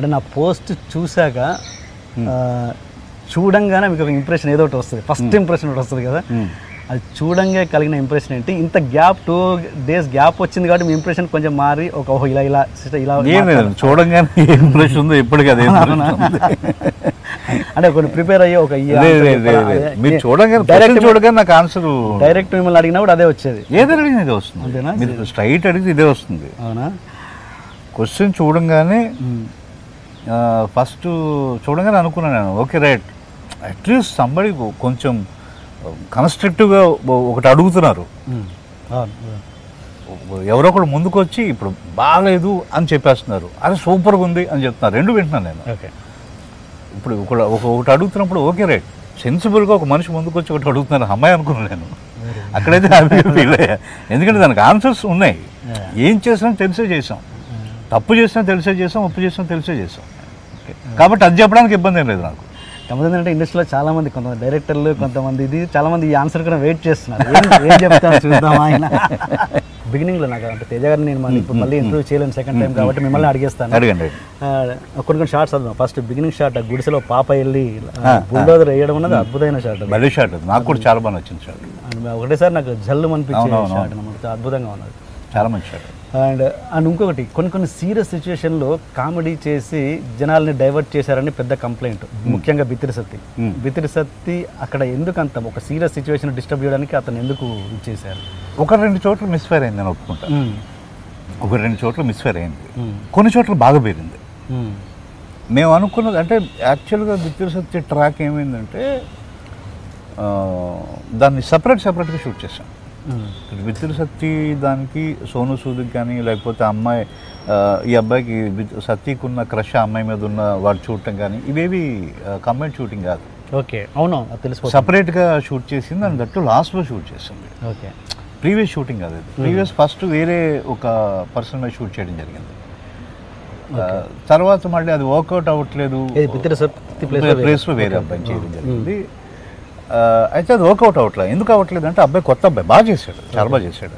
అంటే నా పోస్ట్ చూశాక చూడంగానే మీకు ఒక ఇంప్రెషన్ ఏదో ఒకటి వస్తుంది. ఫస్ట్ ఇంప్రెషన్ ఒకటి వస్తుంది కదా. అది చూడంగా కలిగిన ఇంప్రెషన్ ఏంటి? ఇంత గ్యాప్ టూ డేస్ గ్యాప్ వచ్చింది కాబట్టి మీ ఇంప్రెషన్ కొంచెం మారి ఒక ఓహో ఇలా ఇలా sister ఇలా చూడంగానే ఇంప్రెషన్ ఉందో impression ఉంది. అంటే కొన్ని ప్రిపేర్ అయ్యి ఒక. మీరు చూడగానే డైరెక్ట్ చూడగానే నాకు ఆన్సర్ డైరెక్ట్ మిమ్మల్ని అడిగినప్పుడు అదే వచ్చేది. ఏది అడిగినా ఇదే వస్తుంది. అంతేనా? మీరు స్ట్రైట్ అడిగితే ఇదే వస్తుంది. అవునా? క్వశ్చన్ చూడంగానే ఫస్ట్ చూడంగానే అనుకున్నాను నేను. ఓకే రైట్ అట్లీస్ట్ సంబడి కొంచెం కన్స్ట్రక్టివ్గా ఒకటి అడుగుతున్నారు. ఎవరో ఒకడు ముందుకు వచ్చి ఇప్పుడు బాగాలేదు అని చెప్పేస్తున్నారు. అది సూపర్గా ఉంది అని చెప్తున్నారు. రెండు వింటున్నాను నేను. ఓకే ఇప్పుడు ఒక ఒక ఒకటి అడుగుతున్నప్పుడు ఓకే రైట్ సెన్సిబుల్గా ఒక మనిషి ముందుకు వచ్చి ఒకటి అడుగుతున్నారు. అమ్మాయి అనుకున్నాను నేను. అక్కడైతే ఎందుకంటే దానికి ఆన్సర్స్ ఉన్నాయి. ఏం చేసినా తెలిసే చేసాం. తప్పు చేసినా తెలిసే చేసాం ఒప్పు చేసినా తెలిసే చేసాం. కాబట్టి అది చెప్పడానికి ఇబ్బంది ఏం లేదు నాకు. కాకపోతే ఏంటంటే ఇండస్ట్రీలో చాలా మంది కొంతమంది డైరెక్టర్లు కొంతమంది ఇది చాలా మంది ఈ ఆన్సర్ కూడా వెయిట్ చేస్తున్నారు. ఏం చెప్తాను చూద్దామా ఆయన. బిగినింగ్లో నాకు అంటే తేజ గారిని నేను మళ్ళీ ఇప్పుడు మళ్ళీ ఇంటర్వ్యూ చేయలేను సెకండ్ టైం కాబట్టి మిమ్మల్ని అడిగేస్తాను. అడగండి కొన్ని కొన్ని షార్ట్స్ చదువు ఫస్ట్ బిగినింగ్ షాట్ ఆ గుడిసెలో పాప వెళ్ళి బుల్డోజర్ వేయడం అన్నది అద్భుతమైన షాట్ మళ్ళీ షాట్. నాకు కూడా చాలా బాగా నచ్చింది షాట్ ఒకటేసారి నాకు జల్లు అనిపించే అవునవును. షాట్ అనమాట అద్భుతంగా ఉన్నది. చాలా మంచి షాట్ అండ్ అండ్ ఇంకొకటి కొన్ని కొన్ని సీరియస్ సిచ్యువేషన్లో కామెడీ చేసి జనాల్ని డైవర్ట్ చేశారని పెద్ద కంప్లైంట్. ముఖ్యంగా బిత్తిరి సత్తి. బిత్తిరి సత్తి అక్కడ ఎందుకు అంత ఒక సీరియస్ సిచ్యువేషన్ డిస్టర్బ్ చేయడానికి అతను ఎందుకు ఇచ్చేశారు ఒక రెండు చోట్ల మిస్ఫైర్ అయింది నేను ఒప్పుకుంటా. ఒక రెండు చోట్ల మిస్ఫైర్ అయింది. కొన్ని చోట్ల బాగా పేరింది. మేము. అనుకున్నది అంటే యాక్చువల్గా బిత్తిరి సత్య ట్రాక్ ఏమైందంటే దాన్ని సపరేట్ సపరేట్గా షూట్ చేసాం బిత్తిరి సత్తి దానికి సోను సూదికి కానీ లేకపోతే అమ్మాయి ఈ అబ్బాయికి సత్తికి ఉన్న క్రష్ అమ్మాయి మీద ఉన్న వాడు చూడటం కానీ ఇవేవి కంబైన్ షూటింగ్ కాదు. ఓకే. అవును తెలిసిపోతుంది. సపరేట్గా షూట్ చేసింది దాని దట్టు లాస్ట్లో షూట్ చేసింది. ఓకే. ప్రీవియస్ షూటింగ్ కాదు ప్రీవియస్ ఫస్ట్ వేరే ఒక పర్సన్ మీద షూట్ చేయడం జరిగింది. తర్వాత మళ్ళీ అది వర్కౌట్ అవ్వట్లేదు. ప్లేస్లో వేరే. అబ్బాయి చేయడం జరిగింది. అయితే అది వర్కౌట్ అవ్వట్లేదు. ఎందుకు అవ్వట్లేదు అంటే అబ్బాయి కొత్త అబ్బాయి బాగా చేశాడు చాలా బాగా చేశాడు.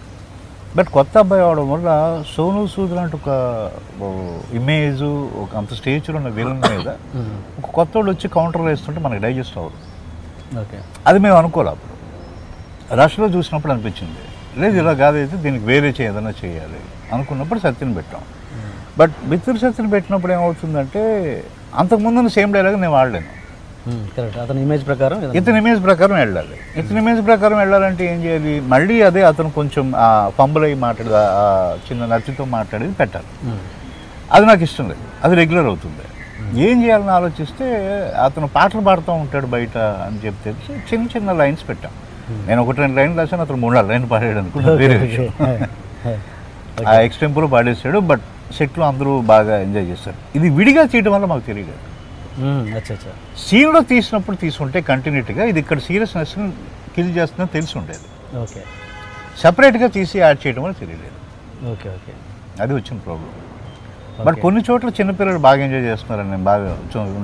బట్ కొత్త అబ్బాయి అవడం వల్ల సోను సూద్ లాంటి ఒక ఇమేజ్ ఒక అంత స్టేజ్లో ఉన్న విలన్ మీద ఒక కొత్త వాడు వచ్చి కౌంటర్ వేస్తుంటే మనకి డైజెస్ట్ అవ్వదు. ఓకే. అది మేము అనుకోలే అప్పుడు. రష్లో చూసినప్పుడు అనిపించింది. లేదు ఇలా కాదైతే దీనికి వేరే చే ఏదైనా చేయాలి అనుకున్నప్పుడు సత్యని పెట్టాం. బట్ బిత్తిరి సత్యని పెట్టినప్పుడు ఏమవుతుందంటే అంతకుముందు సేమ్ డైలాగ్ నేను వాడలేను. కరెక్ట్ అతని ఇమేజ్ ప్రకారం. ఇతని ఇమేజ్ ప్రకారం వెళ్ళాలి. ఇతని ఇమేజ్ ప్రకారం వెళ్ళాలంటే ఏం చేయాలి? మళ్ళీ అదే అతను కొంచెం ఆ ఫంబుల్ అయ్యి మాట్లాడి చిన్న నచ్చితో మాట్లాడేది పెట్టాలి. Hmm. అది నాకు ఇష్టం లేదు. అది రెగ్యులర్ అవుతుంది. ఏం చేయాలని ఆలోచిస్తే అతను పాటలు పాడుతూ ఉంటాడు బయట అని చెప్పి తెలిసి చిన్న చిన్న లైన్స్ పెట్టాం. నేను ఒకటి రెండు లైన్లు రాశాను అతను మూడు నాలుగు లైన్లు పాడాడు అనుకుంటా. వేరే విషయం. ఆ ఎక్స్టెంపుల్ పాడేసాడు బట్ సెట్లో అందరూ బాగా ఎంజాయ్ చేస్తారు. ఇది విడిగా చేయడం వల్ల మాకు Hmm, అచ్చా సీన్లో తీసినప్పుడు తీసుకుంటే కంటిన్యూటీగా ఇది ఇక్కడ సీరియస్నెస్ కిల్ చేస్తుందని తెలిసి ఉండేది. ఓకే. సపరేట్గా తీసి యాడ్ చేయడం వల్ల తెలియలేదు. Okay okay. అది వచ్చిన ప్రాబ్లం బట్ కొన్ని చోట్ల చిన్నపిల్లలు బాగా ఎంజాయ్ చేస్తున్నారని నేను బాగా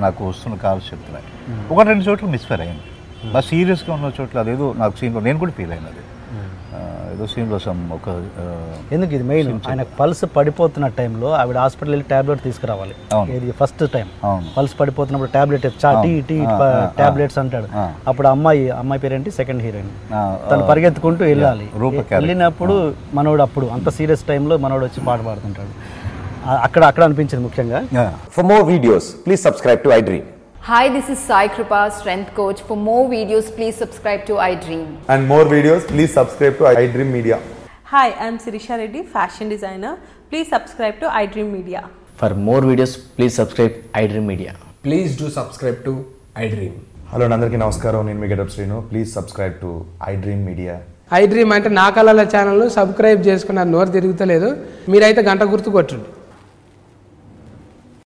నాకు వస్తున్న కాల్స్ చెప్తున్నాయి ఒక రెండు చోట్ల మిస్ఫైర్ అయింది. బాగా సీరియస్గా ఉన్న చోట్ల అదేదో నాకు సీన్లో నేను కూడా ఫీల్ అయినది. ఏదో సీన్లో సమ్ ఒక ఎందుకు ఇది మెయిన్ ఆయన పల్స్ పడిపోతున్న టైంలో ఆవిడ హాస్పిటల్ వెళ్ళి టాబ్లెట్ తీసుకురావాలి. ఇది ఫస్ట్ టైం పల్స్ పడిపోతున్నప్పుడు టాబ్లెట్ టీ టీ ఆ. టాబ్లెట్స్ అంటాడు. అప్పుడు అమ్మాయి అమ్మాయి పేరేంటి సెకండ్ హీరోయిన్ తను పరిగెత్తుకుంటూ వెళ్ళాలి. వెళ్ళినప్పుడు మనోడు అప్పుడు అంత సీరియస్ టైంలో మనోడు వచ్చి పాట పాడుతుంటాడు అక్కడ అక్కడ అనిపించింది ముఖ్యంగా ఆ. For more videos, please subscribe to iDream. Hi, this is Sai Kripa, strength coach. For more videos, please subscribe to iDream. and more videos, please subscribe to iDream Media. Hi, I'm Sirisha Reddy, fashion designer. Please subscribe to iDream Media. For more videos, please subscribe iDream Media. Please do subscribe to iDream. Hello అందరికీ నమస్కారం నేను మీ getup Srinu please subscribe to iDream media I dream అంటే నా కళల ఛానల్ను subscribe చేసుకున్న నోరు తిరుగుతలేదు మీరైతే గంట గుర్తు కొట్టండి